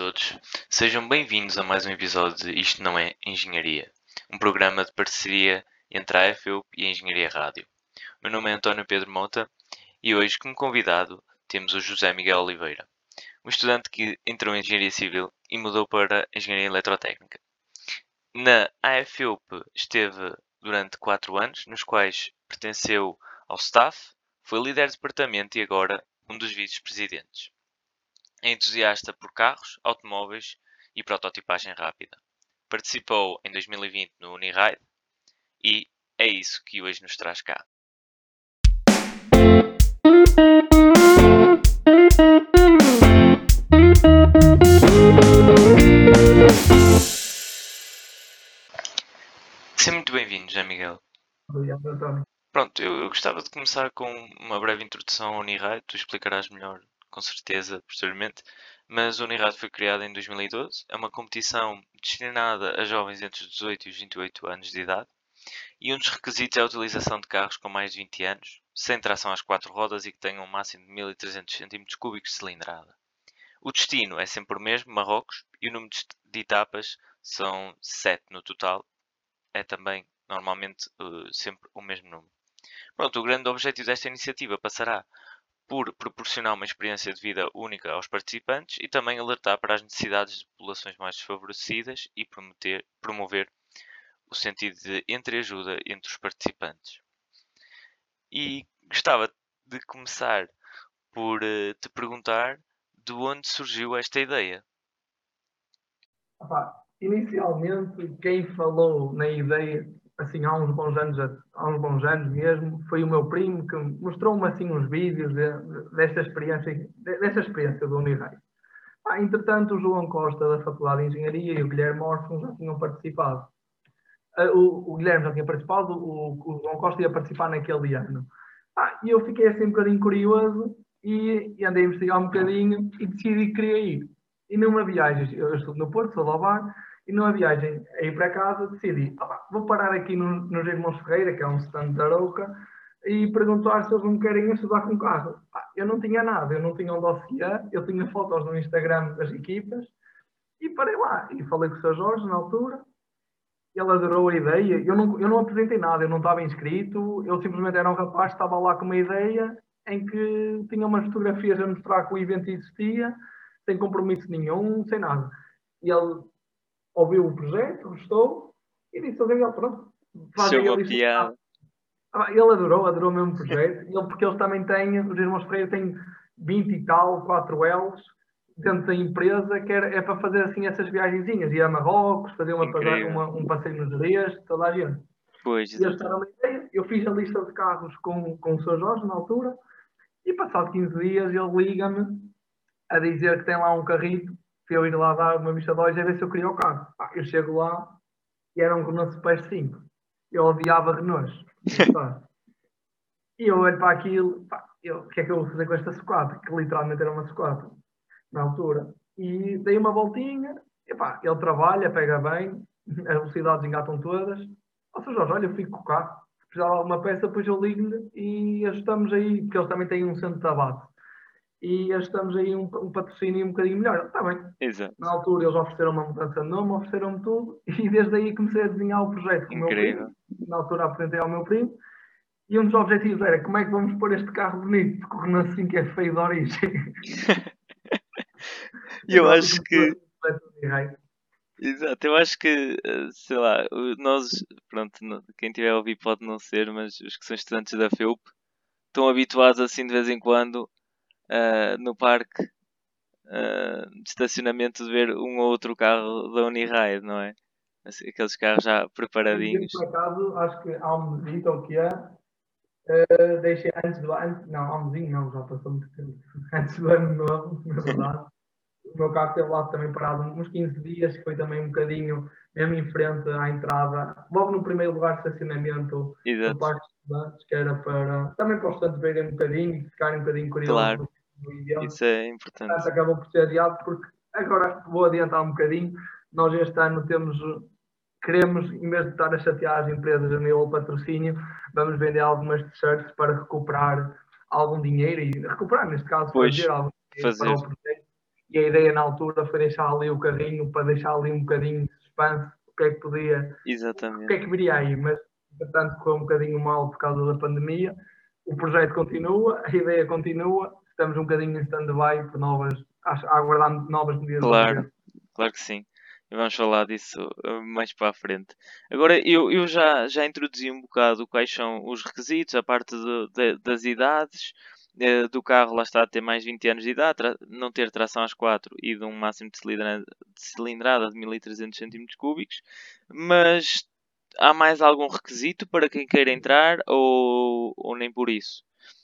todos, sejam bem-vindos a mais um episódio de Isto Não É Engenharia, um programa de parceria entre a FEUP e a Engenharia Rádio. Meu nome é António Pedro Mota e hoje, como convidado, temos o José Miguel Oliveira, um estudante que entrou em Engenharia Civil e mudou para Engenharia Eletrotécnica. Na AFEUP esteve durante quatro anos, nos quais pertenceu ao staff, foi líder de departamento e agora um dos vice-presidentes. É entusiasta por carros, automóveis e prototipagem rápida. Participou em 2020 no Uniride e é isso que hoje nos traz cá. Seja muito bem-vindo, José Miguel. Obrigado, António. Pronto, eu, eu gostava de começar com uma breve introdução ao Uniride. Tu explicarás melhor com certeza posteriormente, mas o Unirad foi criado em 2012. É uma competição destinada a jovens entre os 18 e os 28 anos de idade. E um dos requisitos é a utilização de carros com mais de 20 anos, sem tração às quatro rodas e que tenham um máximo de 1300 cm cúbicos de cilindrada. O destino é sempre o mesmo, Marrocos, e o número de etapas são 7 no total. É também, normalmente, uh, sempre o mesmo número. Pronto, o grande objetivo desta iniciativa passará por proporcionar uma experiência de vida única aos participantes e também alertar para as necessidades de populações mais desfavorecidas e promoter, promover o sentido de entreajuda entre os participantes. E gostava de começar por uh, te perguntar de onde surgiu esta ideia. inicialmente, quem falou na ideia assim, há uns bons anos, há uns bons anos mesmo, foi o meu primo que mostrou-me assim uns vídeos de, desta experiência, desta experiência do Unirei. Ah, entretanto, o João Costa da Faculdade de Engenharia e o Guilherme Orson já tinham participado. Uh, o, o, Guilherme já tinha participado, o, o, João Costa ia participar naquele ano. Ah, e eu fiquei assim um bocadinho curioso e, e, andei a investigar um bocadinho e decidi que queria ir. E numa viagem, eu estou no Porto, sou de Alvar, e numa viagem a ir para casa decidi, vou parar aqui no, nos Irmãos Ferreira, que é um stand da Arouca, e perguntar se eles me querem estudar com carro. Ah, eu não tinha nada, eu não tinha um dossiê, eu tinha fotos no Instagram das equipas, e parei lá, e falei com o Sr. Jorge na altura, ele adorou a ideia, eu não, eu não apresentei nada, eu não estava inscrito, eu simplesmente era um rapaz que estava lá com uma ideia em que tinha umas fotografias a mostrar que o evento existia, sem compromisso nenhum, sem nada. E ele ouviu o projeto, gostou e disse ao Gabriel, pronto, faz uma piada. Ah, ele adorou, adorou mesmo o projeto, ele, porque eles também têm, os irmãos Freire têm 20 e tal, 4 Ls dentro da empresa que é, é para fazer assim essas viagenzinhas, ir a Marrocos, fazer uma, uma, um passeio nos Jerez, toda a gente. Pois, e eles ideia, eu fiz a lista de carros com, com o Sr. Jorge na altura e passado 15 dias ele liga-me a dizer que tem lá um carrito para eu ir lá dar uma vista de olhos a ver se eu queria o carro. Eu chego lá e era um Renault Super 5. Eu odiava Renaults. e eu olho para aquilo, pá, eu, o que é que eu vou fazer com esta sucata? Que literalmente era uma sucata na altura. E dei uma voltinha, e pá, ele trabalha, pega bem, as velocidades engatam todas. Ou seja, Jorge, olha, eu fico com o carro. Se precisar de alguma peça, depois eu ligo-lhe e ajustamos aí, porque eles também têm um centro de abate e ajustamos aí um, um patrocínio um bocadinho melhor. Está bem. Exato. Na altura eles ofereceram uma mudança de nome, ofereceram-me tudo e desde aí comecei a desenhar o projeto com Incrível. o meu primo. Na altura apresentei ao meu primo e um dos objetivos era como é que vamos pôr este carro bonito, porque o Renault 5 é feio de origem. E eu acho que. Exato, eu acho que, eh, sei lá, nós, pronto, quem tiver a ouvir pode não ser, mas os que são estudantes da FEUP estão habituados assim de vez em quando uh, no parque uh, de estacionamento de ver um ou outro carro da Uniride, não é? Assim, aqueles carros já preparadinhos. Por acaso, acho que há um visita ou que é. Uh, deixei antes do ano, não, há um vizinho não, já passou muito tempo. Antes do ano novo, na verdade. o meu carro esteve lá também parado uns 15 dias, que foi também um bocadinho mesmo em frente à entrada, logo no primeiro lugar de estacionamento Exato. do Parque de Estudantes, que era para também para os estudantes verem um bocadinho e ficarem um bocadinho curiosos. Claro. Isso é importante. Portanto, acabou por ser adiado, porque agora vou adiantar um bocadinho. Nós este ano temos, queremos, em vez de estar a chatear as empresas a nível patrocínio, vamos vender algumas t-shirts para recuperar algum dinheiro e recuperar, neste caso, pois, fazer algum dinheiro fazer. para o projeto. e a ideia na altura foi deixar ali o carrinho para deixar ali um bocadinho de suspense, o que é que podia, Exatamente. o que é que viria aí, mas portanto ficou um bocadinho mal por causa da pandemia. O projeto continua, a ideia continua, estamos um bocadinho em stand-by por novas, a aguardar novas medidas. Claro, claro que sim. Vamos falar disso uh, mais para a frente. Agora, eu, eu já, já introduzi um bocado quais são os requisitos, a parte de, de, das idades, uh, do carro lá está ter mais 20 anos de idade, não ter tração às 4 e de um máximo de cilindrada de, cilindrada de 1300 cm3, mas há mais algum requisito para quem queira entrar ou, ou nem por isso?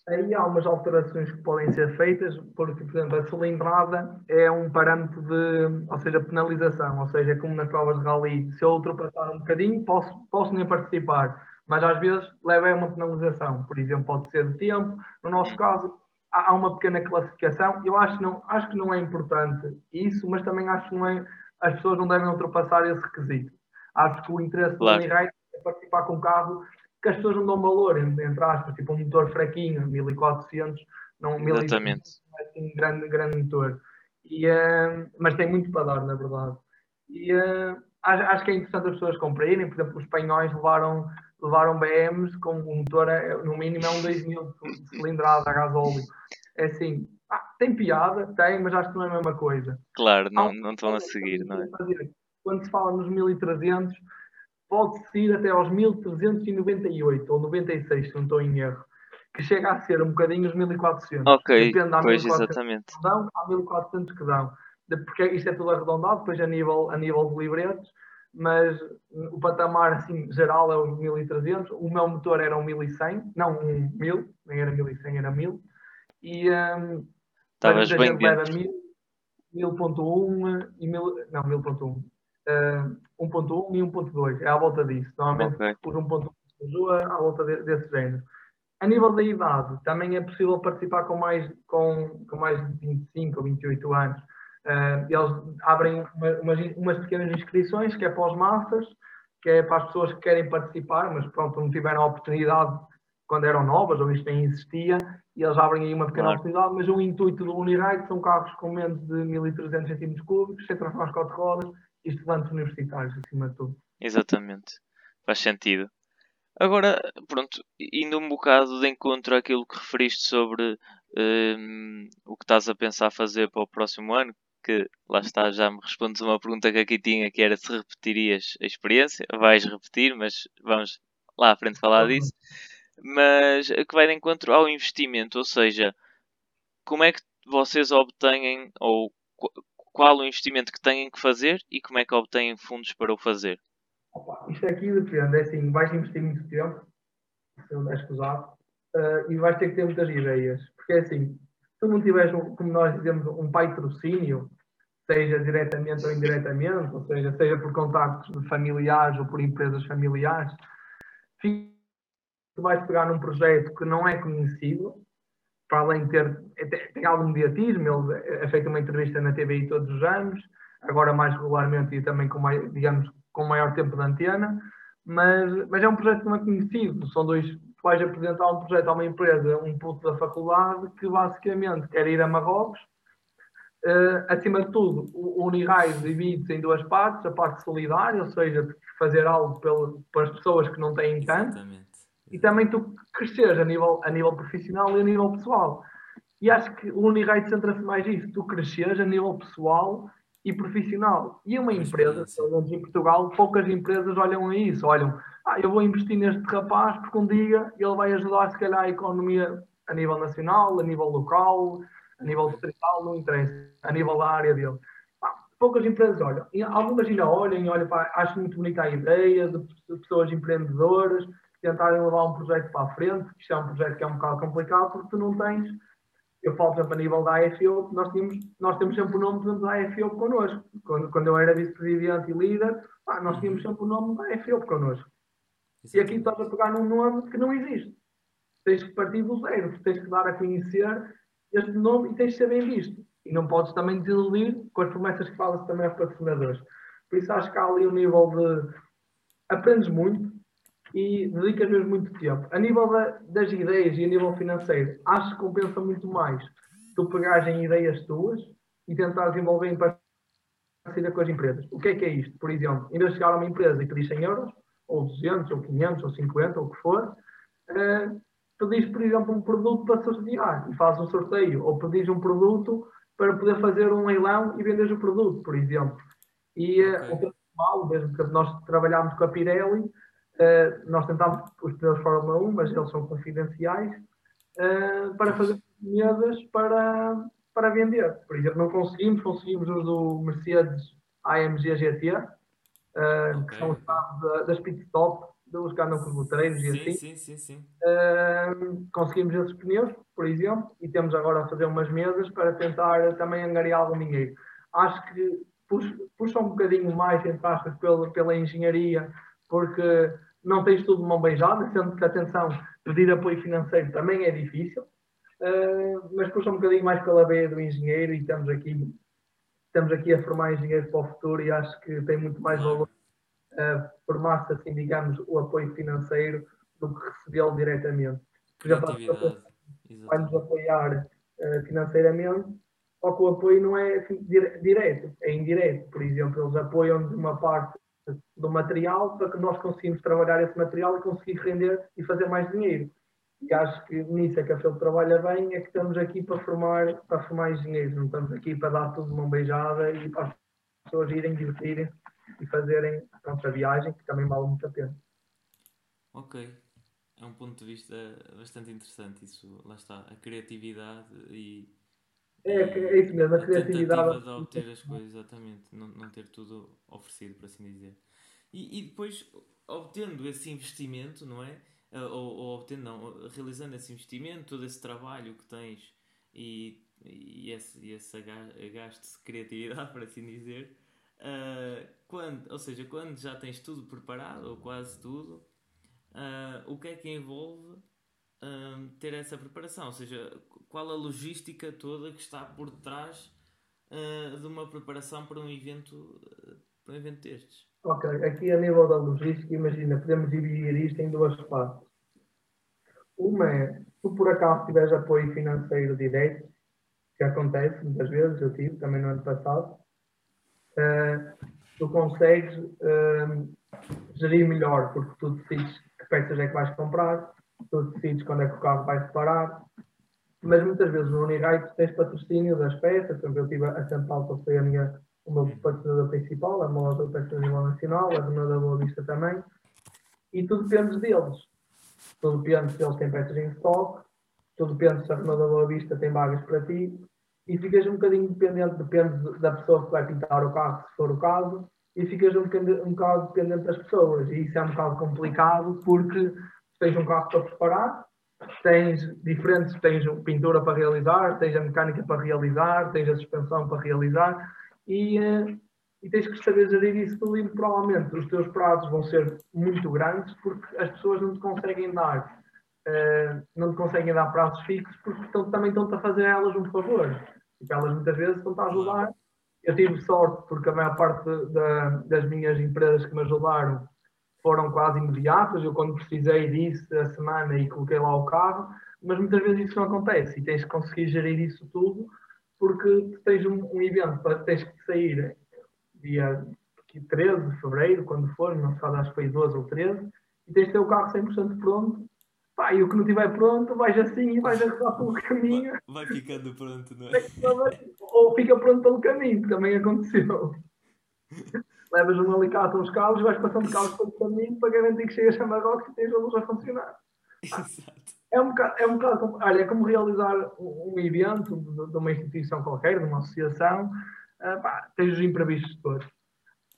Aí há umas alterações que podem ser feitas, porque, por exemplo, a cilindrada é um parâmetro de, ou seja, penalização, ou seja, como nas provas de rally, se eu ultrapassar um bocadinho, posso, posso nem participar, mas às vezes leva a uma penalização, por exemplo, pode ser de tempo, no nosso caso, há uma pequena classificação, eu acho, não, acho que não é importante isso, mas também acho que não é, as pessoas não devem ultrapassar esse requisito. Acho que o interesse claro. do Unirate é participar com um carro que as pessoas não dão valor, entre aspas, tipo um motor fraquinho, 1400, não 1500, é um grande, grande motor. E, uh, mas tem muito para dar, na verdade. E uh, acho, acho, que é interessante as pessoas comprarem, por exemplo, os espanhóis levaram, levaram BMs com um motor, eh, no mínimo é um 2000 de cilindrada a gasóleo. É assim, ah, tem piada, tem, mas acho que não é a mesma coisa. Claro, não, não estão a seguir, não é? Quando se fala nos 1300, pode-se ir até aos 1398 ou 96, se não estou em erro, que chega a ser um bocadinho os 1400. Ok, Depende, há pois 1400 exatamente. Que dão, há 1400 que dão. Porque isto é tudo arredondado, depois a nível, a nível de livretos, mas o patamar assim, geral é os 1300. O meu motor era um 1100, não um 1000, nem era 1100, era 1000. E um, Estavas bem dentro. 1000.1 e 1000, não, 1000.1 uh, 1.1 e 1.2, é à volta disso. Normalmente okay. por 1.1 à volta de, desse género. A nível da idade, também é possível participar com mais, com, com mais de 25 ou 28 anos. Uh, eles abrem uma, umas, umas, pequenas inscrições, que é para os Masters, que é para as pessoas que querem participar, mas pronto, não tiveram a oportunidade quando eram novas, ou isto nem existia, e eles abrem aí uma pequena claro. oportunidade, mas o intuito do Uniride são carros com menos de 1300 cm3, sem tração às quatro rodas, estudantes universitários, acima de tudo. Exatamente, faz sentido. Agora, pronto, indo um bocado de encontro àquilo que referiste sobre um, o que estás a pensar fazer para o próximo ano, que lá está, já me respondes uma pergunta que aqui tinha, que era se repetirias a experiência. Vais repetir, mas vamos lá à frente falar disso. Mas que vai de encontro ao investimento, ou seja, como é que vocês obtêm ou qual o investimento que têm que fazer e como é que obtêm fundos para o fazer? Opa, isto aqui depende, é assim, vais investir muito tempo, se não és escusado, uh, e vais ter que ter muitas ideias. Porque é assim, se tu não tiveres, como nós dizemos, um patrocínio, seja diretamente ou indiretamente, ou seja, seja por contactos familiares ou por empresas familiares, tu vais pegar num projeto que não é conhecido, para além de ter, tem algum mediatismo, ele é feito uma entrevista na TVI todos os anos, agora mais regularmente e também com mais, digamos, com maior tempo de antena, mas, mas é um projeto não é conhecido, são dois, tu vais apresentar um projeto a uma empresa, um puto da faculdade, que basicamente quer ir a Marrocos, uh, acima de tudo, o Uniraiz divide-se em duas partes, a parte solidária, ou seja, fazer algo pelo, para as pessoas que não têm tanto, Exatamente e também tu cresceres a nível, a nível profissional e a nível pessoal. E acho que o Unirate centra-se mais nisso, tu cresceres a nível pessoal e profissional. E uma empresa, pelo menos em Portugal, poucas empresas olham a isso, olham, ah, eu vou investir neste rapaz porque um dia ele vai ajudar se calhar a economia a nível nacional, a nível local, a nível distrital, não interessa, a nível da área dele. Ah, poucas empresas olham, e algumas ainda olham e olham, pá, acho muito bonita a ideia de pessoas empreendedoras, tentarem levar um projeto para a frente, isto é um projeto que é um bocado complicado, porque tu não tens. Eu falo, por exemplo, a nível da AFO, nós, tínhamos, nós temos sempre o nome da AFO connosco. Quando, quando eu era vice-presidente e líder, pá, nós tínhamos sempre o nome da AFO connosco. E aqui estás a pegar num nome que não existe. Tens que partir do zero, tens que dar a conhecer este nome e tens de ser bem visto. E não podes também desiludir com as promessas que falas também aos patrocinadores. Por isso acho que há ali um nível de. Aprendes muito, e dedicas mesmo muito tempo. A nível da, das ideias e a nível financeiro, acho que compensa muito mais tu pegares em ideias tuas e tentar desenvolver em parceria com as empresas. O que é que é isto? Por exemplo, em vez de chegar a uma empresa e pedir 100 euros, ou 200, ou 500, ou 50, ou o que for, uh, pedis, por exemplo, um produto para sortear e fazes um sorteio, ou pedis um produto para poder fazer um leilão e vendes o produto, por exemplo. E uh, okay. mal, mesmo que nós trabalhámos com a Pirelli, uh, nós tentámos os pneus Fórmula 1, mas eles são confidenciais, uh, para fazer mesas para, para vender. Por exemplo, não conseguimos, conseguimos os do Mercedes AMG GT, uh, okay. que são os carros das pit stop, dos que andam com os moteiros e assim. Sim, sim, sim. Conseguimos esses pneus, por exemplo, e temos agora a fazer umas mesas para tentar também angariar algum dinheiro. Acho que puxa, puxa um bocadinho mais, entre aspas, pela, pela engenharia, porque não tens tudo de mão beijada, sendo que, atenção, pedir apoio financeiro também é difícil, uh, mas puxa um bocadinho mais pela veia do engenheiro e estamos aqui, estamos aqui a formar engenheiros para o futuro e acho que tem muito mais valor uh, formar-se, assim, digamos, o apoio financeiro do que recebê-lo diretamente. Por exemplo, vai-nos apoiar uh, financeiramente, só que o apoio não é assim, direto, é indireto. Por exemplo, eles apoiam de uma parte do material para que nós conseguimos trabalhar esse material e conseguir render e fazer mais dinheiro. E acho que nisso é que a FEL trabalha bem, é que estamos aqui para formar, para formar engenheiros, não estamos aqui para dar tudo uma beijada e para as pessoas irem divertirem e fazerem pronto, a viagem, que também vale muito a pena. Ok. É um ponto de vista bastante interessante isso, lá está, a criatividade e é, é isso mesmo, a, criatividade. de obter as coisas, exatamente, não, não ter tudo oferecido, por assim dizer. E, e depois, obtendo esse investimento, não é? Eh, ou, ou obtendo, não, realizando esse investimento, todo esse trabalho que tens e, e esse, e esse gasto de criatividade, por assim dizer, uh, quando, ou seja, quando já tens tudo preparado, ou quase tudo, uh, o que é que envolve um, ter essa preparação, ou seja, qual a logística toda que está por detrás uh, de uma preparação para um evento para um evento destes. Ok, aqui a nível da logística, imagina, podemos dividir isto em duas partes. Uma é, se por acaso tiveres apoio financeiro direto, que acontece muitas vezes, eu tive também no ano passado, uh, tu consegues uh, gerir melhor, porque tu decides que peças é que vais comprar, tu decides quando é que o carro vai se parar, mas muitas vezes no Uniride tens patrocínio das peças, por exemplo, eu tive a Santalpa, foi a minha, o meu patrocinador principal, a loja de peças nível nacional, a Renault da Boa Vista também, e tu dependes deles. Tu dependes se eles têm peças em stock, tu dependes se a Renault da Boa Vista tem vagas para ti, e ficas um bocadinho dependente, depende da pessoa que vai pintar o carro, se for o caso, e ficas um, um bocado dependente das pessoas, e isso é um bocado complicado, porque tens um carro para preparar, tens diferentes, tens pintura para realizar, tens a mecânica para realizar, tens a suspensão para realizar e, uh, e tens que saber gerir isso tudo e provavelmente os teus prazos vão ser muito grandes porque as pessoas não te conseguem dar uh, não te conseguem dar prazos fixos porque estão, também estão-te a fazer elas um favor. Porque elas muitas vezes estão-te a ajudar. Eu tive sorte porque a maior parte da, das minhas empresas que me ajudaram foram quase imediatas. Eu, quando precisei disso, a semana e coloquei lá o carro, mas muitas vezes isso não acontece e tens que conseguir gerir isso tudo porque tens um, um evento, tens que sair dia 13 de fevereiro, quando for, não se sabe, acho que foi 12 ou 13, e tens de ter o carro 100% pronto. Pá, e o que não estiver pronto, vais assim e vais a rodar pelo caminho. Vai, vai ficando pronto, não é? Ou fica pronto pelo caminho, que também aconteceu levas um alicate, uns cabos, vais passando cabos pelo caminho para garantir que chegas a Marrocos e tens a luz a funcionar. Exato. É um bocado, é um bocado olha, é como realizar um, evento de, uma instituição qualquer, de uma associação, uh, pá, tens os imprevistos todos.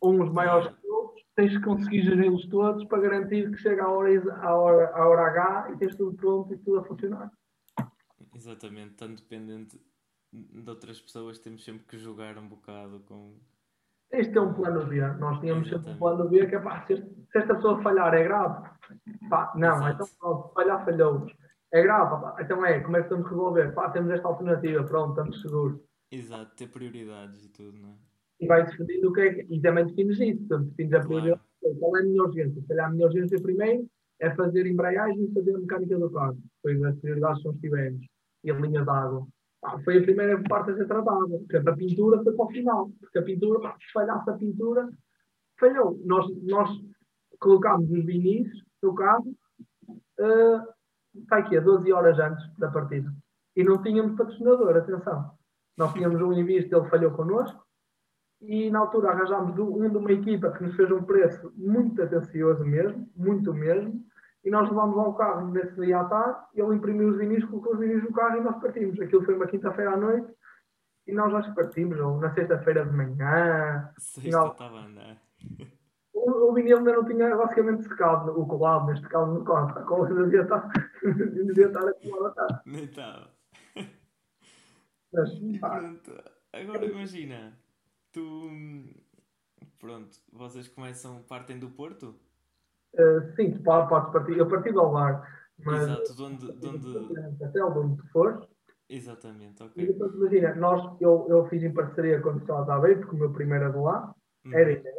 Uns maiores que outros, tens que conseguir geri-los todos para garantir que chega a hora, a, hora, a hora H e tens tudo pronto e tudo a funcionar. Exatamente, tão dependente de outras pessoas, temos sempre que jogar um bocado com, este é um plano B. Nós tínhamos sempre um plano B que é pá, se, se esta pessoa falhar é grave. Pá, não, Exato. então falhar, falhou. É grave, pá, então é, como é que estamos a resolver? Pá, temos esta alternativa, pronto, estamos seguros. Exato, ter prioridades e tudo, não é? E vai definindo o que é que. E também defines isso, portanto, defines a prioridade. Claro. Qual é a minha urgência? Se calhar a minha urgência primeiro é fazer embreagem e fazer mecânica do carro. Depois as prioridades são os tivemos. E a linha d'água. Pá, foi a primeira parte a ser tratada. Porque a pintura foi para o final. Porque a pintura, pá, se falhasse a pintura, falhou. Nós, nós colocámos os vinis no carro, uh, vai aqui, a 12 horas antes da partida. E não tínhamos patrocinador, atenção. Nós tínhamos um invisto, ele falhou connosco, e na altura arranjámos um de uma equipa que nos fez um preço muito atencioso mesmo, muito mesmo, e nós levámos ao carro nesse dia à tarde, ele imprimiu os vinis, colocou os vinis no carro e nós partimos. Aquilo foi uma quinta-feira à noite e nós já partimos, ou na sexta-feira de manhã. Sexta estava a andar. O, o vinil ainda não tinha basicamente secado, o colado, neste caso, no carro. A cola ainda devia estar, devia estar a colada. Nem estava. Mas, pá. Pronto. Agora imagina, tu. Pronto, vocês começam, partem do Porto? Uh, sim, tu podes partir. Eu parti do Alvar. Mas, Exato, de onde. De onde... Até onde tu fores. Exatamente, ok. E depois, imagina, nós, eu, eu fiz em parceria com o Estado de Aveiro, porque o meu primeiro era de lá, Uhum. era ideia.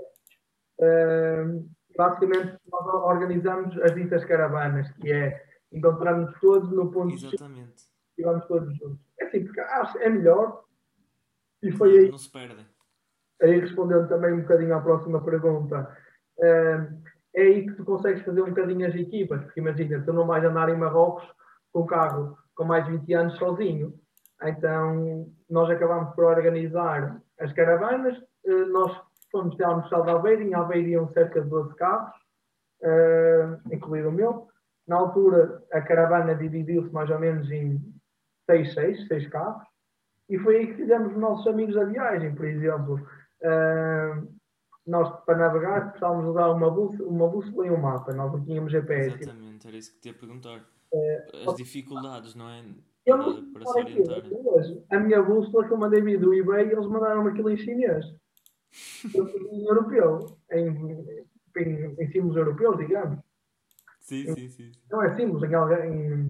Uh, basicamente, nós organizamos as ditas caravanas, que é encontramos todos no ponto de Exatamente. e vamos todos juntos. É assim, porque acho é melhor. E foi aí, Não se perdem. aí respondendo também um bocadinho à próxima pergunta. uh, é aí que tu consegues fazer um bocadinho as equipas, porque imagina, tu não vais andar em Marrocos com um carro com mais de 20 anos sozinho. Então, nós acabámos por organizar as caravanas, uh, nós fomos até a Universidade de Aveiro, em Aveiro iam cerca de 12 carros, uh, incluído o meu. Na altura, a caravana dividiu-se mais ou menos em 6, 6, 6 carros, e foi aí que fizemos os nossos amigos da viagem, por exemplo. Uh, nós, para navegar, precisávamos usar uma bússola, uma bússola e um mapa, nós não tínhamos GPS. Exatamente, era isso que te ia perguntar. É, As dificuldades, não é? Eu não para sei se orientarem. hoje. A minha bússola que eu mandei vir do eBay, eles mandaram aquilo em chinês. Eu em europeu, em, em, em símbolos europeus, digamos. Sim, sim, sim. sim. Não é símbolos, em, alga, em,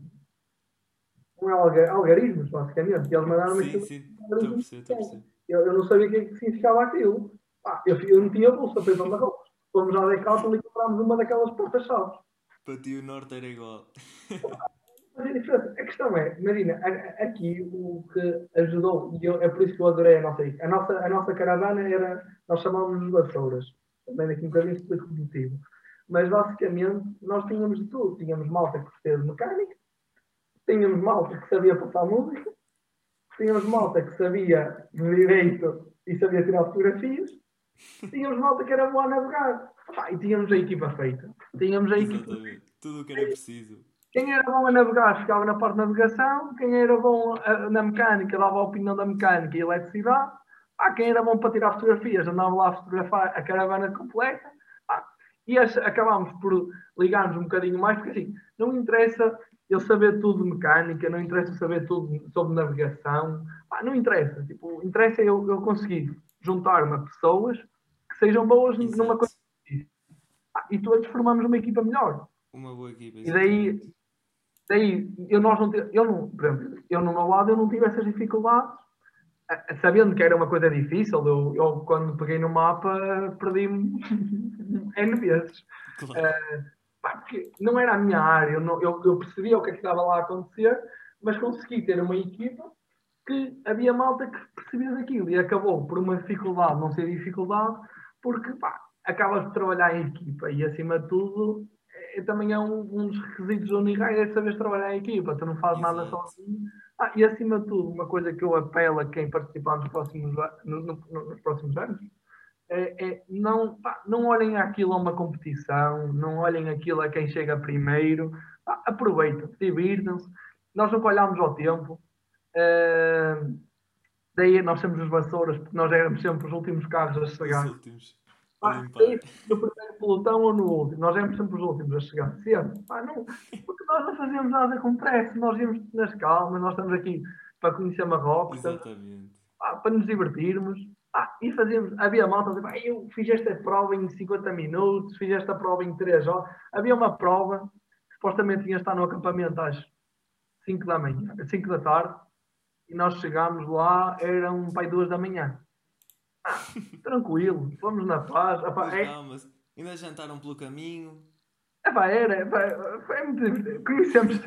em alga, algarismos, basicamente. E eles mandaram Sim, aquilo. sim. Estou a perceber, estou a perceber. Eu, eu não sabia o que, é que significava aquilo. Pá, eu, eu não tinha bússola, foi para Marrocos. Fomos à Decathlon e comprámos uma daquelas portas-chaves. Para ti o norte era igual. Mas é. A questão é, imagina, aqui o que ajudou, e eu- é por isso que eu adorei a nossa a nossa, a nossa caravana era, nós chamávamos de vassouras. Também daqui um bocadinho explico o motivo. Mas basicamente nós tínhamos de tudo. Tínhamos malta que fez mecânica, tínhamos malta que sabia passar música, tínhamos malta que sabia direito e sabia tirar fotografias, tínhamos malta que era boa a navegar. Pá, e tínhamos a equipa feita. Tínhamos a equipa Exatamente. Tudo o que era preciso. quem era bom a navegar ficava na parte de navegação, quem era bom a- na mecânica dava a opinião da mecânica e eletricidade, ah, quem era bom para tirar fotografias andava lá a fotografar a caravana completa, ah, e acabámos por ligar-nos um bocadinho mais, porque assim, não interessa eu saber tudo de mecânica, não interessa saber tudo sobre navegação, ah, não interessa, tipo, interessa eu, eu conseguir juntar-me a pessoas que sejam boas numa Exato. coisa ah, e todos formamos uma equipa melhor. Uma boa equipa. E daí, daí eu, nós não, eu, não, por exemplo, eu no meu lado eu não tive essas dificuldades, sabendo que era uma coisa difícil, eu, eu quando peguei no mapa perdi-me N vezes. Claro. Pá, porque não era a minha área, eu, não- eu, eu percebia o que é que estava lá a acontecer, mas consegui ter uma equipa que havia malta que percebia daquilo e acabou por uma dificuldade, não ser dificuldade, porque pá, acabas de trabalhar em equipa e acima de tudo é, também é um, um dos requisitos do Unirai é saber trabalhar em equipa, tu não fazes nada sozinho. Ah, e acima de tudo, uma coisa que eu apelo a quem participar nos próximos, no- no- no- nos próximos anos é, é não, pá, não olhem aquilo a uma competição, não olhem aquilo a quem chega primeiro, pá, aproveitem, divirtam-se. Nós nunca olhámos ao tempo. Eh, daí nós temos os vassouras, porque nós éramos sempre os últimos carros a chegar. Os últimos. Ah, no primeiro pelotão ou no último, nós éramos sempre os últimos a chegar, sempre. Pá, não, porque nós não fazíamos nada com pressa, nós íamos nas calmas, nós estamos aqui para conhecer Marrocos, estamos para nos divertirmos. E fazíamos, havia malta eu fiz esta prova em 50 minutos, fiz esta prova em 3 horas. Havia uma prova que supostamente tinha de estar no acampamento às 5 da manhã, às 5 da tarde, e nós chegámos lá, eram pai 2 da manhã. Ah, tranquilo, fomos na paz. Pá, Mas é- calma, ainda jantaram pelo caminho. Epá, era, epá, foi muito divertido. Conhecemos,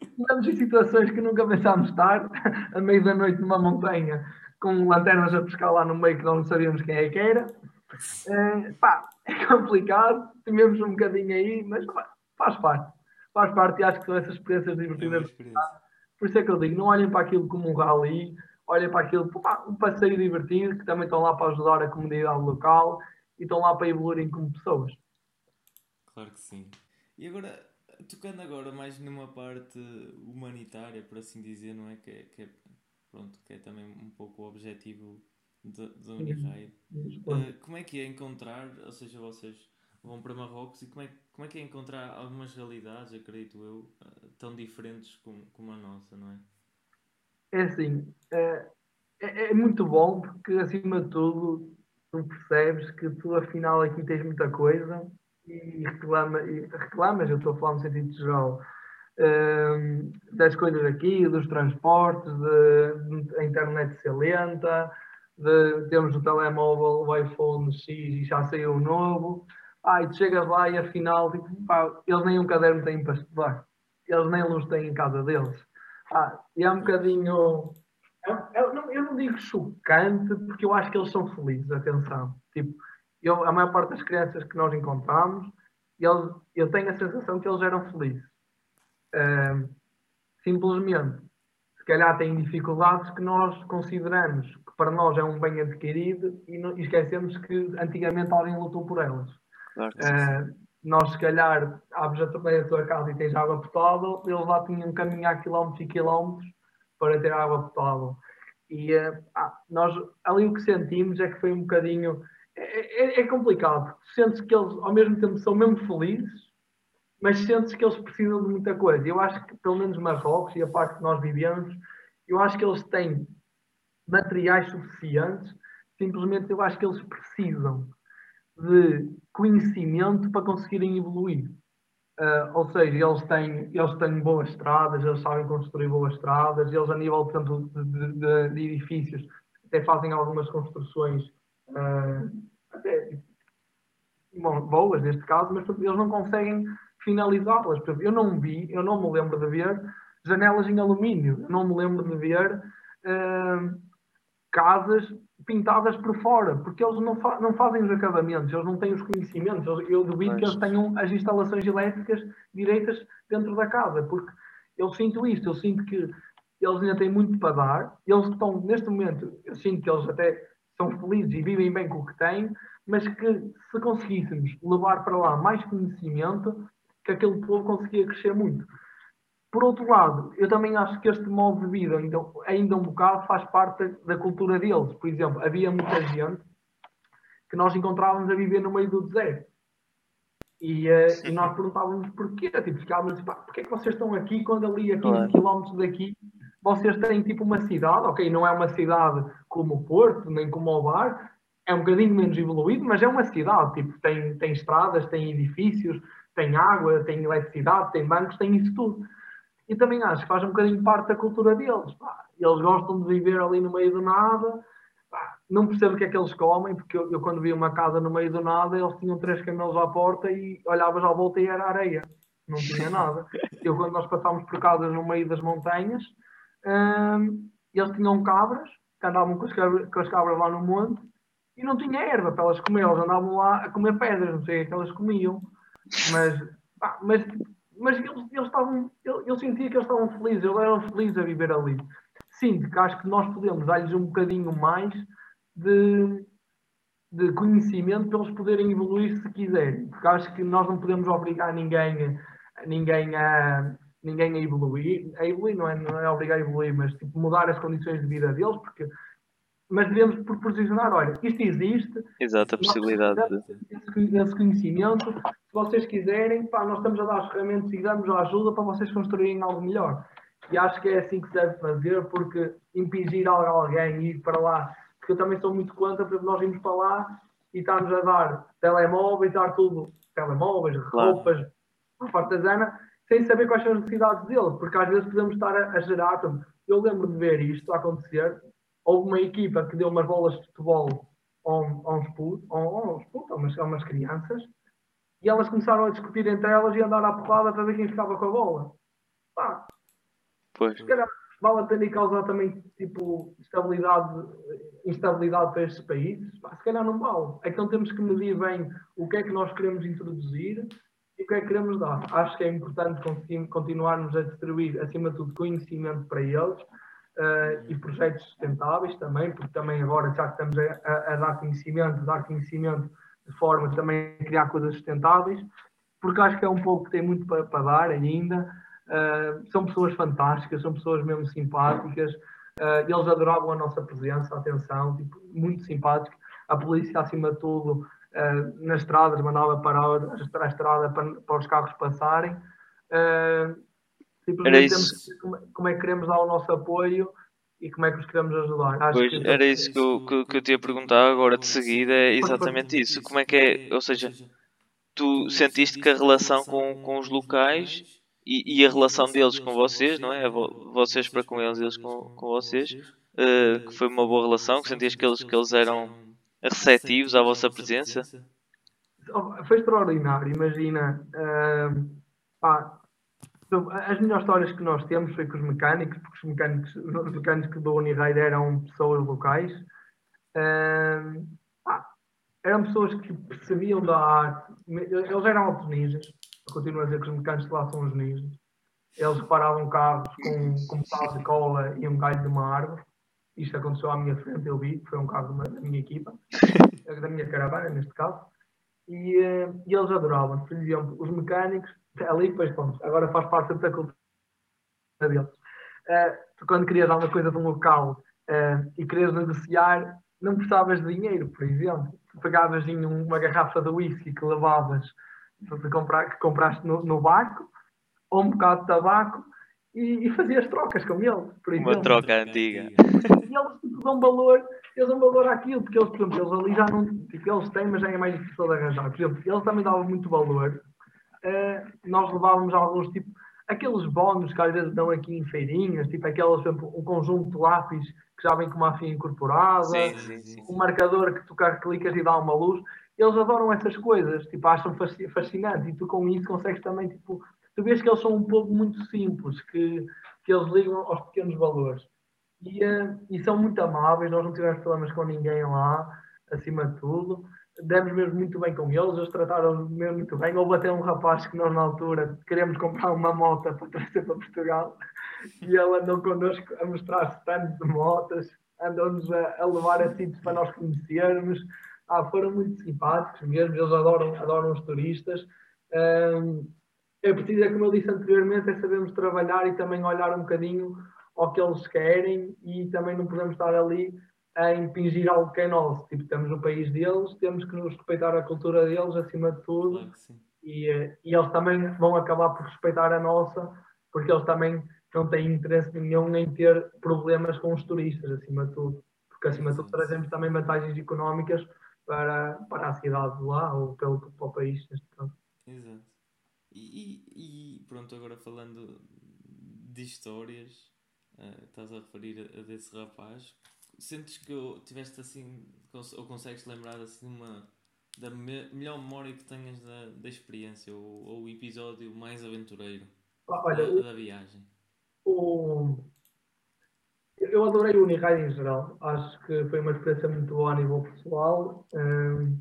estamos em situações que nunca pensámos estar, a meio da noite numa montanha, com lanternas a pescar lá no meio que não sabíamos quem é que era. É, pá, é complicado, tivemos um bocadinho aí, mas pá, faz parte. Faz parte e acho que são essas experiências divertidas. Por isso é que eu digo, não olhem para aquilo como um rally, olhem para aquilo como um passeio divertido, que também estão lá para ajudar a comunidade local e estão lá para evoluírem como pessoas. Claro que sim. E agora, tocando agora mais numa parte humanitária, por assim dizer, não é? Que é, que é pronto, que é também um pouco o objetivo da Uniraid. Uh, como é que é encontrar, ou seja, vocês vão para Marrocos e como é, como é que é encontrar algumas realidades, acredito eu, uh, tão diferentes como, como a nossa, não é? É assim, é, é, é muito bom porque acima de tudo tu percebes que tu afinal aqui tens muita coisa e, reclama, e reclamas, eu estou a falar no sentido geral, um, das coisas aqui, dos transportes, de, de, a internet ser lenta, de termos o telemóvel, o iPhone X e já saiu um novo. Tu chegas lá e afinal, tipo, pá, eles nem um caderno têm para estudar. Eles nem luz têm em casa deles. Ah, e é um bocadinho. Eu, eu, não, eu não digo chocante, porque eu acho que eles são felizes, atenção. Tipo, eu, a maior parte das crianças que nós encontramos, eles, eu tenho a sensação que eles eram felizes. Uh, simplesmente, se calhar têm dificuldades que nós consideramos que para nós é um bem adquirido e, não, e esquecemos que antigamente alguém lutou por elas. Claro uh, nós, se calhar, abres a torneira da tua casa e tens água potável, eles lá tinham que caminhar quilómetros e quilómetros para ter água potável. E uh, nós ali o que sentimos é que foi um bocadinho é, é, é complicado. Sentes que eles, ao mesmo tempo, são mesmo felizes, mas sentes que eles precisam de muita coisa. Eu acho que, pelo menos Marrocos e a parte que nós vivemos, eu acho que eles têm materiais suficientes, simplesmente eu acho que eles precisam de conhecimento para conseguirem evoluir. Uh, ou seja, eles têm, eles têm boas estradas, eles sabem construir boas estradas, eles a nível portanto, de, de, de edifícios até fazem algumas construções uh, até bom, boas neste caso, mas eles não conseguem finalizá-las. Eu não vi, eu não me lembro de ver janelas em alumínio, eu não me lembro de ver uh, casas pintadas por fora, porque eles não, fa não fazem os acabamentos, eles não têm os conhecimentos. Eu duvido mas... que eles tenham as instalações elétricas direitas dentro da casa, porque eu sinto isto, eu sinto que eles ainda têm muito para dar, eles estão, neste momento, eu sinto que eles até são felizes e vivem bem com o que têm, mas que se conseguíssemos levar para lá mais conhecimento, que aquele povo conseguia crescer muito. Por outro lado, eu também acho que este modo de vida, ainda, ainda um bocado, faz parte da cultura deles. Por exemplo, havia muita gente que nós encontrávamos a viver no meio do deserto. E, uh, e nós perguntávamos porquê. Tipo, ficávamos assim, porquê é que vocês estão aqui quando ali a 15 km daqui vocês têm tipo uma cidade, ok, não é uma cidade como o Porto, nem como o Bar, é um bocadinho menos evoluído, mas é uma cidade, tipo, tem, tem estradas, tem edifícios, tem água, tem eletricidade, tem bancos, tem isso tudo. E também acho que faz um bocadinho parte da cultura deles. Pá. Eles gostam de viver ali no meio do nada. Pá. Não percebo o que é que eles comem, porque eu, eu, quando vi uma casa no meio do nada, eles tinham três camelos à porta e olhavas à volta e era areia. Não tinha nada. Eu, quando nós passámos por casas no meio das montanhas, um, eles tinham cabras, que andavam com as cabras, com as cabras lá no monte, e não tinha erva para elas comer, eles andavam lá a comer pedras, não sei o que elas comiam. Mas, pá, mas, mas eles, eles estavam, eu, eu sentia que eles estavam felizes, eles eram felizes a viver ali. Sinto que acho que nós podemos dar-lhes um bocadinho mais de, de conhecimento para eles poderem evoluir se quiserem. Porque acho que nós não podemos obrigar ninguém, ninguém a, ninguém a evoluir, a evoluir não é, não é obrigar a evoluir, mas tipo, mudar as condições de vida deles, porque mas devemos proporcionar, olha, isto existe. Exato, a possibilidade de... Esse, conhecimento, se vocês quiserem, pá, nós estamos a dar as ferramentas e damos a ajuda para vocês construírem algo melhor. E acho que é assim que se deve fazer, porque impingir alguém e ir para lá, porque eu também sou muito contra, porque nós irmos para lá e estamos a dar telemóveis, dar tudo, telemóveis, claro. roupas, a artesana, sem saber quais são as necessidades dele, porque às vezes podemos estar a, a gerar. Eu lembro de ver isto acontecer. Houve uma equipa que deu umas bolas de futebol a, uns putos, a, uns putos, a, umas, a umas crianças, E elas começaram a discutir entre elas e a andar à porrada para ver quem ficava com a bola. Pá, Pois. se calhar vale a pena e causar também tipo, estabilidade, instabilidade para estes países? Pá, se calhar não vale. Então temos que medir bem o que é que nós queremos introduzir e o que é que queremos dar. Acho que é importante continu- continuarmos a distribuir, acima de tudo, conhecimento para eles eh, e projetos sustentáveis também, porque também agora já estamos a, a- a dar conhecimento, dar conhecimento de forma também a criar coisas sustentáveis, porque acho que é um pouco que tem muito para, para dar ainda. Uh, são pessoas fantásticas, são pessoas mesmo simpáticas. Uh, eles adoravam a nossa presença, atenção, tipo, muito simpático. A polícia, acima de tudo, uh, nas estradas, mandava parar a, a estrada para, para os carros passarem. Uh, simplesmente Era isso. temos que como, é- como é que queremos dar o nosso apoio e como é que os queremos ajudar. Acho Pois, que era isso que eu, que, que eu te ia perguntar agora de seguida, é exatamente isso. Como é que é, ou seja, tu sentiste que a relação com, com os locais e, e a relação deles com vocês, não é? Vo- Vocês para com eles, eles com, com vocês, eh, que foi uma boa relação, que sentias que eles, que eles eram receptivos à vossa presença? foi extraordinário, imagina. ahm, pá, as melhores histórias que nós temos foi com os mecânicos, porque os mecânicos, os mecânicos do Uniride eram pessoas locais. Ahm, pá, eram pessoas que percebiam da arte. Eles eram altos ninjas. Continuo a dizer que os mecânicos lá são os ninjas. Eles reparavam carros com, com metade de cola e um galho de uma árvore. Isto aconteceu à minha frente, eu vi, foi um carro da minha equipa, da minha caravana, neste caso. E, eh, e eles adoravam, por exemplo, os mecânicos, ali depois, pronto, agora faz parte da cultura deles. Tu quando querias alguma coisa de um local eh, e querias negociar, não precisavas de dinheiro, por exemplo. Tu pegavas em um- uma garrafa de whisky que levavas, de comprar, que compraste no, no barco, ou um bocado de tabaco, e, e fazias trocas com eles, por exemplo Uma troca antiga. e eles tipo, dão valor, eles dão valor àquilo, porque eles, por exemplo, eles ali já não, tipo, eles têm, mas já é mais difícil de arranjar. Por exemplo, eles também davam muito valor. Eh, nós levávamos alguns, tipo, aqueles bónus que às vezes dão aqui em feirinhas, tipo aqueles, por exemplo, um conjunto de lápis que já vem com uma fia incorporada, Sim, sim, sim. um marcador que tu clicas e dá uma luz. Eles adoram essas coisas, tipo, acham fasci- fascinante e tu com isso consegues também, tipo, tu vês que eles são um povo muito simples, que, que eles ligam aos pequenos valores. E, e são muito amáveis, nós não tivemos problemas com ninguém lá, acima de tudo. Demos mesmo muito bem com eles, eles trataram mesmo muito bem. Houve até um rapaz que nós, na altura, queremos comprar uma moto para trazer para Portugal e ele andou connosco a mostrar stands de motas, andou-nos a, a levar a sítios para nós conhecermos. Ah, foram muito simpáticos mesmo, eles adoram, adoram os turistas. Ahm, é preciso, é como eu disse anteriormente, é sabermos trabalhar e também olhar um bocadinho ao que eles querem e também não podemos estar ali a impingir algo que é nosso. Tipo, estamos no país deles, temos que nos respeitar a cultura deles acima de tudo Claro e, eh, e eles também vão acabar por respeitar a nossa, porque eles também não têm interesse nenhum em ter problemas com os turistas, acima de tudo. Porque, acima de tudo, trazemos também vantagens económicas para, para a cidade de lá, ou pelo, para o país, neste caso. Exato. E, e- e pronto, agora falando de histórias, eh, estás a referir a, a desse rapaz. Sentes que tiveste assim, ou consegues lembrar assim uma da me- melhor memória que tenhas da, da experiência, ou, ou o episódio mais aventureiro Ah, Olha, da, da viagem? o, eu adorei o Uniride em geral. Acho que foi uma experiência muito boa a nível pessoal. hum,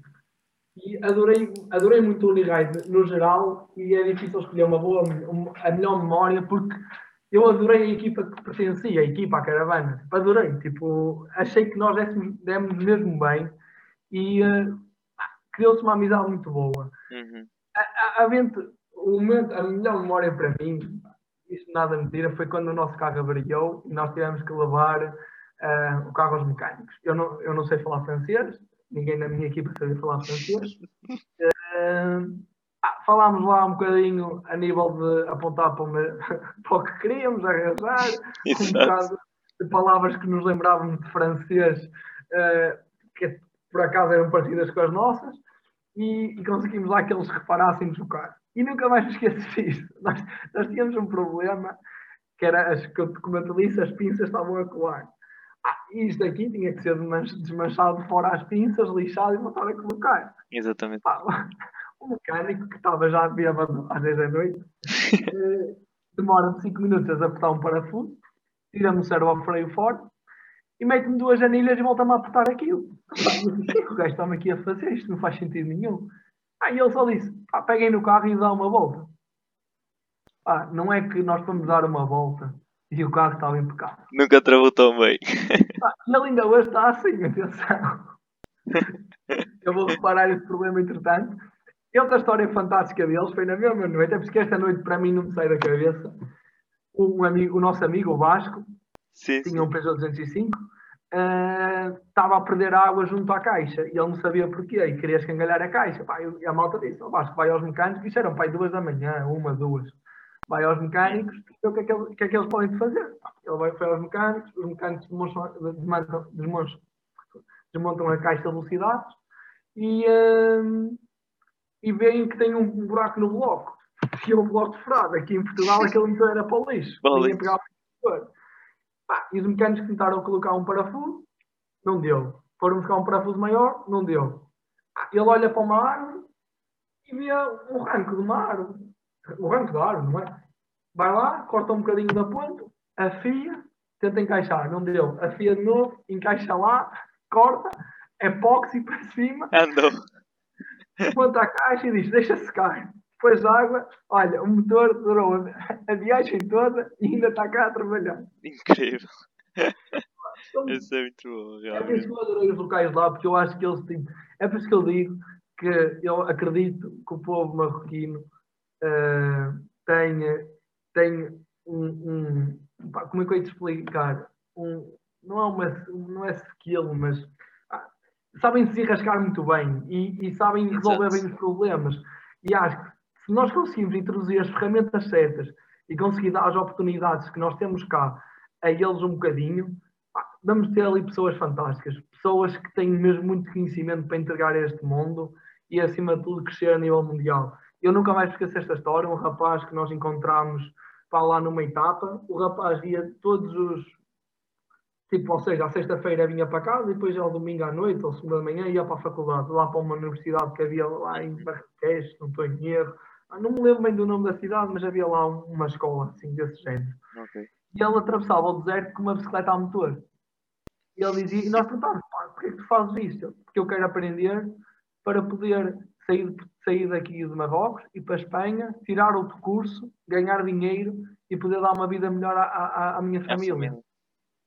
e adorei, adorei muito o Uniride no geral. E é difícil escolher uma boa, uma- a melhor memória, porque eu adorei a equipa que pertencia, a equipa, a caravana. Tipo, Adorei. Tipo, achei que nós demos, demos mesmo bem. E eh, criou-se uma amizade muito boa Uhum. a, a, vente- o momento, a melhor memória para mim, isto nada mentira, foi quando o nosso carro avariou e nós tivemos que levar ah, o carro aos mecânicos. Eu não, eu não sei falar francês, ninguém na minha equipa sabia falar francês. Ah, falámos lá um bocadinho a nível de apontar para para o que queríamos, arranjar, um bocado de palavras que nos lembrávamos de francês, ah, que por acaso eram parecidas com as nossas e, e conseguimos lá que eles reparassem no carro. E nunca mais me esqueço disso. Nós, nós tínhamos um problema que era, as, como eu te disse, as pinças estavam a colar. Ah, isto aqui tinha que ser desman- desmanchado fora as pinças, lixado e voltar a colocar. Exatamente. Pá, O mecânico, que estava já bêbado às 10 da noite, eh, demora 5 minutos a apertar um parafuso, tira-me o servo ao freio forte e mete-me duas anilhas e volta-me a apertar aquilo. O que é que o gajo está-me aqui a fazer? Isto não faz sentido nenhum. Aí ele só disse: pá, peguem no carro e dá uma volta. Pá, não é que nós vamos dar uma volta e o carro estava impecável. Nunca travou tão bem. Pá, e ele ainda hoje está assim, atenção. Eu vou reparar esse problema entretanto. E outra história fantástica deles foi na mesma noite, é porque esta noite para mim não me sai da cabeça. Um amigo, o nosso amigo, o Vasco, Sim, tinha um Peugeot 205, uh, estava a perder água junto à caixa e ele não sabia porquê e queria escangalhar a caixa. Pá, e a malta disse: oh, Vasco, vai aos mecânicos. Isso eram pai duas da manhã, uma, duas. Vai aos mecânicos o que é que, eles, o que, é que eles podem fazer? Pá, ele vai, foi aos mecânicos, os mecânicos desmontam, desmontam, desmontam a caixa de velocidades e, uh, e veem que tem um buraco no bloco. E é um bloco furado. Aqui em Portugal aquele motor era para o lixo. Ninguém pegava o motor. Pá, e os mecânicos tentaram colocar um parafuso, não deu. Foram buscar um parafuso maior, não deu. Ele olha para uma árvore e vê um ranco de uma árvore. O ranco da árvore, não é? Vai lá, corta um bocadinho da ponta, afia, tenta encaixar, não deu. Afia de novo, encaixa lá, corta, epóxi para cima. Andou. Monta a caixa e diz: deixa secar. Depois água, olha, o motor durou a viagem toda e ainda está cá a trabalhar. Incrível. Então, Isso é muito bom, realmente. É por isso que eu adorei os locais lá, porque eu acho que eles têm. É por isso que eu digo que eu acredito que o povo marroquino uh, tenha, tenha um, um. Como é que eu ia te explicar? Um, não é uma não é skill, mas sabem se enrascar muito bem e, e sabem resolver Exato. bem os problemas. E acho que se nós conseguimos introduzir as ferramentas certas e conseguir dar as oportunidades que nós temos cá a eles um bocadinho, vamos ter ali pessoas fantásticas, pessoas que têm mesmo muito conhecimento para entregar a este mundo e, acima de tudo, crescer a nível mundial. Eu nunca mais esqueço esta história, um rapaz que nós encontramos para lá numa etapa, o rapaz ia todos os tipo, ou seja, à sexta-feira vinha para casa e depois ao domingo à noite ou segunda de manhã ia para a faculdade, lá para uma universidade que havia lá em Marrakech, não estou em erro, ah, não me lembro bem do nome da cidade, mas havia lá uma escola assim desse género. Okay. E ele atravessava o deserto com uma bicicleta a motor. E ele dizia, e nós perguntávamos, porquê que tu fazes isto? Porque eu quero aprender para poder sair, sair daqui de Marrocos e para a Espanha, tirar outro curso, ganhar dinheiro e poder dar uma vida melhor à, à, à minha família.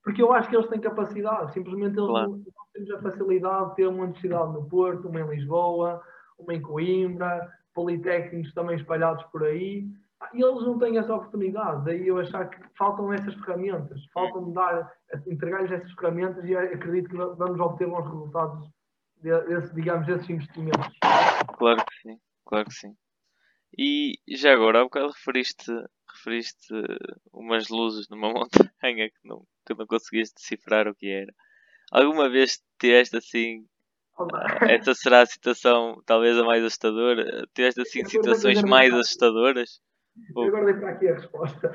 Porque eu acho que eles têm capacidade, simplesmente eles claro. não, não temos a facilidade de ter uma universidade no Porto, uma em Lisboa, uma em Coimbra, politécnicos também espalhados por aí, e eles não têm essa oportunidade. Daí eu achar que faltam essas ferramentas, faltam dar, entregar-lhes essas ferramentas e acredito que vamos obter bons resultados desse, digamos, desses investimentos. Claro que sim, claro que sim. E já agora, há bocado referiste, referiste umas luzes numa montanha que não, que não conseguiste decifrar o que era. Alguma vez tiveste assim essa será a situação talvez a mais assustadora? Tiveste assim situações mais assustadoras? Eu agora dei para aqui a resposta.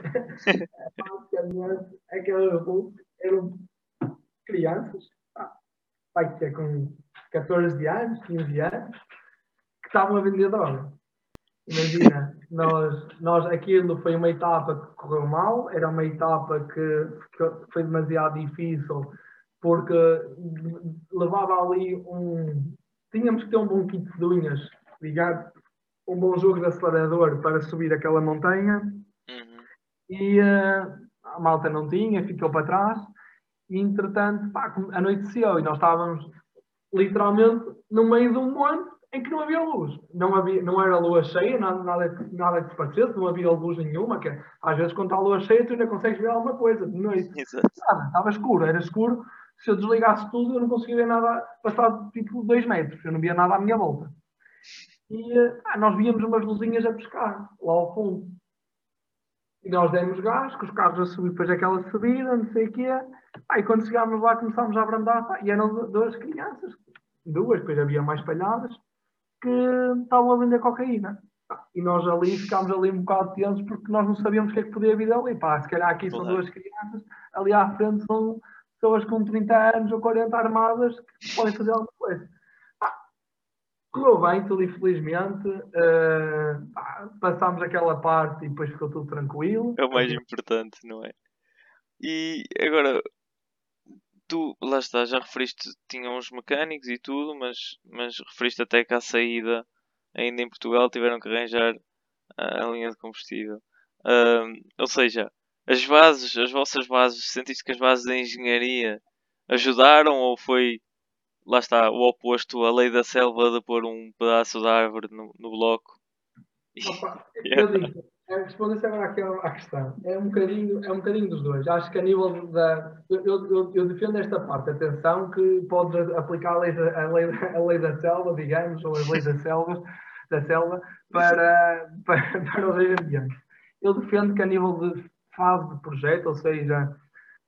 Basicamente, aquelas eram crianças, vai ter com 14 anos, 15 anos, que estavam a vender droga. Imagina, nós, nós, aquilo foi uma etapa que correu mal, era uma etapa que, que foi demasiado difícil porque levava ali um. Tínhamos que ter um bom kit de unhas, ligado, um bom jogo de acelerador para subir aquela montanha. Uhum. E uh, a malta não tinha, ficou para trás. E entretanto, pá, anoiteceu e nós estávamos literalmente no meio de um monte em que não havia luz. Não, havia, não era lua cheia, nada, nada, nada que se parecesse, não havia luz nenhuma. Que às vezes, quando está a lua cheia, tu ainda consegues ver alguma coisa de noite. Nada, estava escuro, era escuro se eu desligasse tudo, eu não conseguia ver nada passado tipo dois metros, eu não via nada à minha volta. E ah, nós víamos umas luzinhas a pescar lá ao fundo. E nós demos gás, com os carros a subir depois daquela subida, não sei o quê. Ah, e quando chegámos lá começámos a abrandar, e eram duas crianças, duas, depois havia mais palhadas, que estavam a vender cocaína. E nós ali ficámos ali um bocado tensos porque nós não sabíamos o que é que podia vir ali. Pá, se calhar aqui são duas crianças, ali à frente são pessoas com 30 anos ou 40 armadas que podem fazer alguma coisa. Correu bem, tudo infelizmente. Uh, passámos aquela parte e depois ficou tudo tranquilo. É o mais importante, não é? E agora, tu, lá está, já referiste, tinham uns mecânicos e tudo, mas, mas referiste até que à saída, ainda em Portugal, tiveram que arranjar a, a linha de combustível. Uh, ou seja, as bases, as vossas bases, sentiste que as bases da engenharia ajudaram ou foi, lá está, o oposto, a lei da selva de pôr um pedaço de árvore no, no bloco? Opa, eu digo, respondendo agora aqui à questão, é um, bocadinho, é um bocadinho dos dois. Acho que a nível da. Eu, eu, eu defendo esta parte, atenção, que pode aplicar a lei, a, lei, a lei da selva, digamos, ou as leis da selva, da selva para, para, para os agentes. Eu defendo que a nível de fase de projeto, ou seja,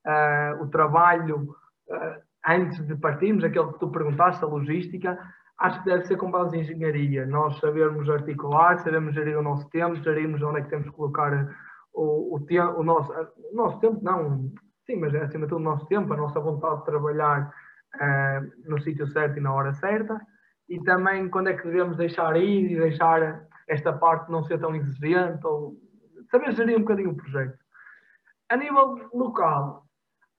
uh, o trabalho uh, antes de partirmos, aquele que tu perguntaste, a logística, acho que deve ser com base em engenharia. Nós sabemos articular, sabemos gerir o nosso tempo, gerirmos onde é que temos que colocar o, o, tempo, o, nosso, o nosso tempo, não, sim, mas é acima de tudo o nosso tempo, a nossa vontade de trabalhar uh, no sítio certo e na hora certa. E também quando é que devemos deixar ir e deixar esta parte não ser tão exigente, ou saber gerir um bocadinho o projeto. A nível local,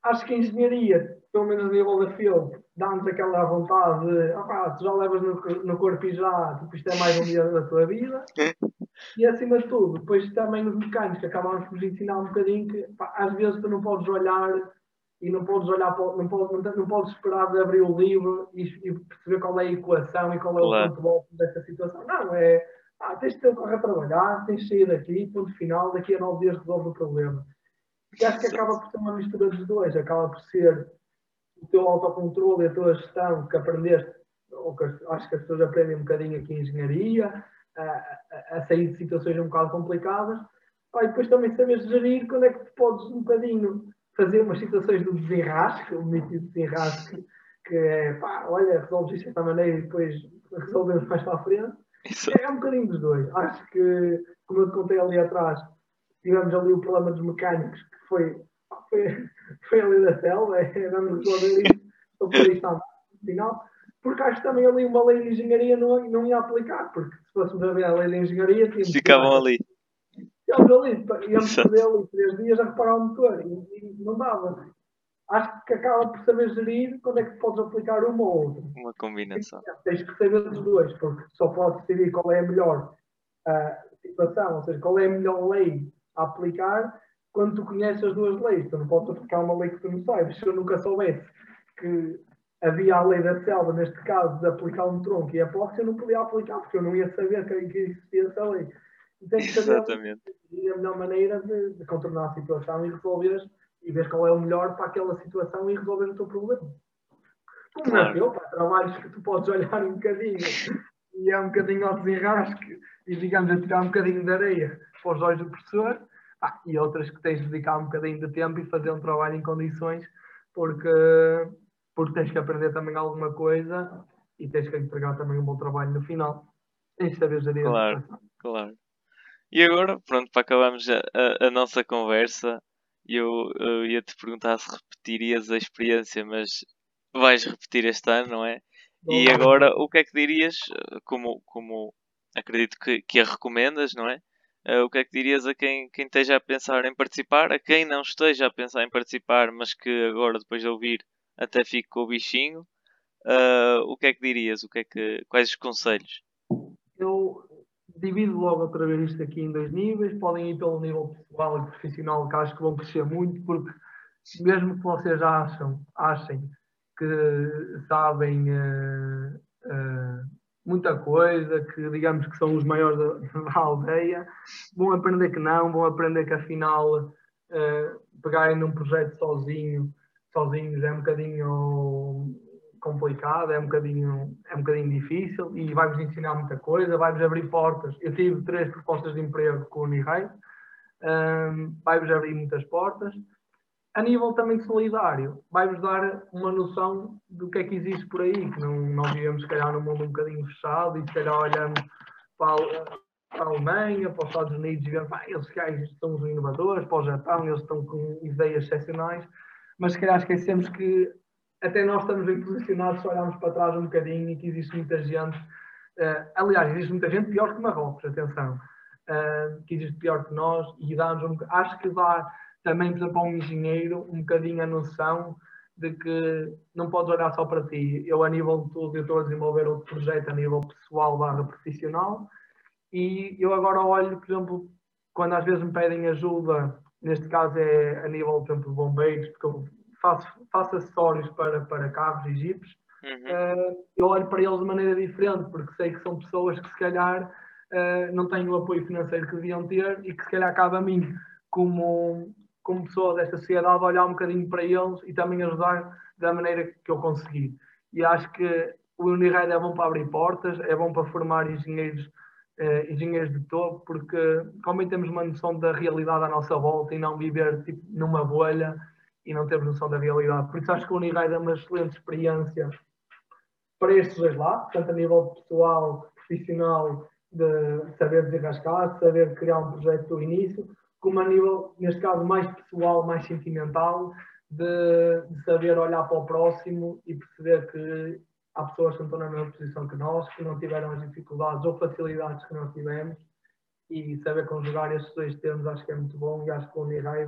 acho que a engenharia, pelo menos a nível da field, dá-nos aquela vontade de, ah, tu já levas no, no corpo e já, tipo, isto é mais um dia da tua vida. E acima de tudo, depois também os mecânicos acabamos por ensinar um bocadinho que pá, às vezes tu não podes olhar e não podes olhar, para, não, podes, não, não podes esperar de abrir o livro e, e, perceber qual é a equação e qual é o ponto bom dessa situação. Não, é, ah, tens de ter o carro a trabalhar, tens de sair daqui, ponto final, daqui a nove dias resolve o problema. E acho que acaba por ser uma mistura dos dois, acaba por ser o teu autocontrole e a tua gestão que aprendeste, ou que acho que as pessoas aprendem um bocadinho aqui em engenharia, a, a, a sair de situações um bocado complicadas, ah, e depois também saber gerir quando é que tu podes um bocadinho fazer umas situações do desenrasque, o mito de desenrasque, que é pá, olha, resolves isto desta maneira e depois resolvemos mais para a frente. É, é um bocadinho dos dois. Acho que, como eu te contei ali atrás, tivemos ali o problema dos mecânicos, que foi, foi, foi ali da selva, é, vamos resolver isto, estou por isto no final, porque acho que também ali uma lei de engenharia não, não ia aplicar, porque se fôssemos a ver a lei de engenharia, tínhamos ficavam ali. Íamos ali, íamos perder ali três dias a reparar o motor e, e não dava. Acho que acaba por saber gerir quando é que podes aplicar uma ou outra. Uma combinação. Tens que saber os dois, porque só podes decidir qual é a melhor uh, situação, ou seja, qual é a melhor lei a aplicar quando tu conheces as duas leis. Tu não podes aplicar uma lei que tu não sabes. Se eu nunca soubesse que havia a lei da selva, neste caso, de aplicar um tronco e a epóxi, eu não podia aplicar, porque eu não ia saber que, existia essa lei. E que saber Exatamente. a melhor maneira de, de, contornar a situação e resolver e ver qual é o melhor para aquela situação e resolver o teu problema. Como claro. nasceu, pá, trabalhos que tu podes olhar um bocadinho e é um bocadinho ao desenrasque e digamos a tirar um bocadinho de areia para os olhos do professor ah, e outras que tens de dedicar um bocadinho de tempo e fazer um trabalho em condições porque, porque tens que aprender também alguma coisa e tens que entregar também um bom trabalho no final. Tens de saber gerir Claro, claro. E agora, pronto, para acabarmos a, a, a nossa conversa, eu, eu ia te perguntar se repetirias a experiência, mas vais repetir este ano, não é? E agora, o que é que dirias, como, como acredito que, que a recomendas, não é? Uh, o que é que dirias a quem, quem esteja a pensar em participar, a quem não esteja a pensar em participar, mas que agora, depois de ouvir, até fique com o bichinho? Uh, o que é que dirias? O que é que, quais os conselhos? Eu divido logo outra vez isto aqui em dois níveis. Podem ir pelo nível pessoal e profissional, que acho que vão crescer muito, porque mesmo que vocês acham, achem que sabem uh, uh, muita coisa, que digamos que são os maiores da, da, aldeia, vão aprender que não, vão aprender que afinal uh, pegarem num projeto sozinho, sozinhos é um bocadinho complicado, é um bocadinho, é um bocadinho difícil e vai-vos ensinar muita coisa, vai-vos abrir portas. Eu tive três propostas de emprego com o Unirei, um, vai-vos abrir muitas portas a nível também solidário, vai-vos dar uma noção do que é que existe por aí, que não, nós vivemos, se calhar, num mundo um bocadinho fechado e, se calhar, olhamos para para a Alemanha, para os Estados Unidos e vemos, ah, eles gajos são os inovadores, para o Japão, eles estão com ideias excepcionais, mas, se calhar, esquecemos que até nós estamos bem posicionados se olharmos para trás um bocadinho e que existe muita gente Uh, aliás, existe muita gente pior que Marrocos, atenção, uh, que existe pior que nós e dá-nos um, acho que dá também, por exemplo, a um engenheiro um bocadinho a noção de que não podes olhar só para ti. Eu, a nível de tudo, eu estou a desenvolver outro projeto a nível pessoal barra profissional e eu agora olho, por exemplo, quando às vezes me pedem ajuda, neste caso é a nível, por exemplo, de bombeiros, porque eu faço, faço acessórios para, para carros e jipes, uhum. uh, eu olho para eles de maneira diferente, porque sei que são pessoas que se calhar uh, não têm o apoio financeiro que deviam ter e que se calhar cabe a mim, como, como pessoa desta sociedade, olhar um bocadinho para eles e também ajudar da maneira que eu conseguir. E acho que o Uniride é bom para abrir portas, é bom para formar engenheiros, eh, engenheiros de topo, porque também temos uma noção da realidade à nossa volta e não viver tipo, numa bolha e não temos noção da realidade. Por isso acho que o Uniride é uma excelente experiência para estes dois lados, tanto a nível pessoal, profissional, de saber desenrascar, de saber criar um projeto do início, como a nível, neste caso, mais pessoal, mais sentimental, de, de, saber olhar para o próximo e perceber que há pessoas que estão na mesma posição que nós, que não tiveram as dificuldades ou facilidades que nós tivemos, e saber conjugar estes dois termos acho que é muito bom e acho que o Uniraio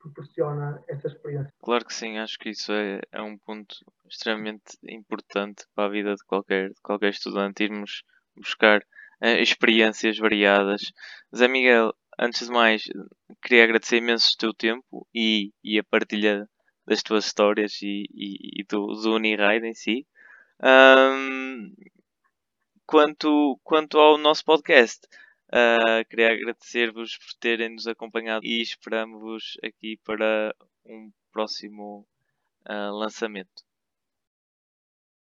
proporciona essa experiência. Claro que sim, acho que isso é, é um ponto extremamente importante para a vida de qualquer, de qualquer estudante, irmos buscar uh, experiências variadas. Zé Miguel, antes de mais, queria agradecer imenso o teu tempo e, e a partilha das tuas histórias e, e, e do, do Uniride em si. Um, quanto, quanto ao nosso podcast, uh, queria agradecer-vos por terem nos acompanhado e esperamos-vos aqui para um próximo uh, lançamento.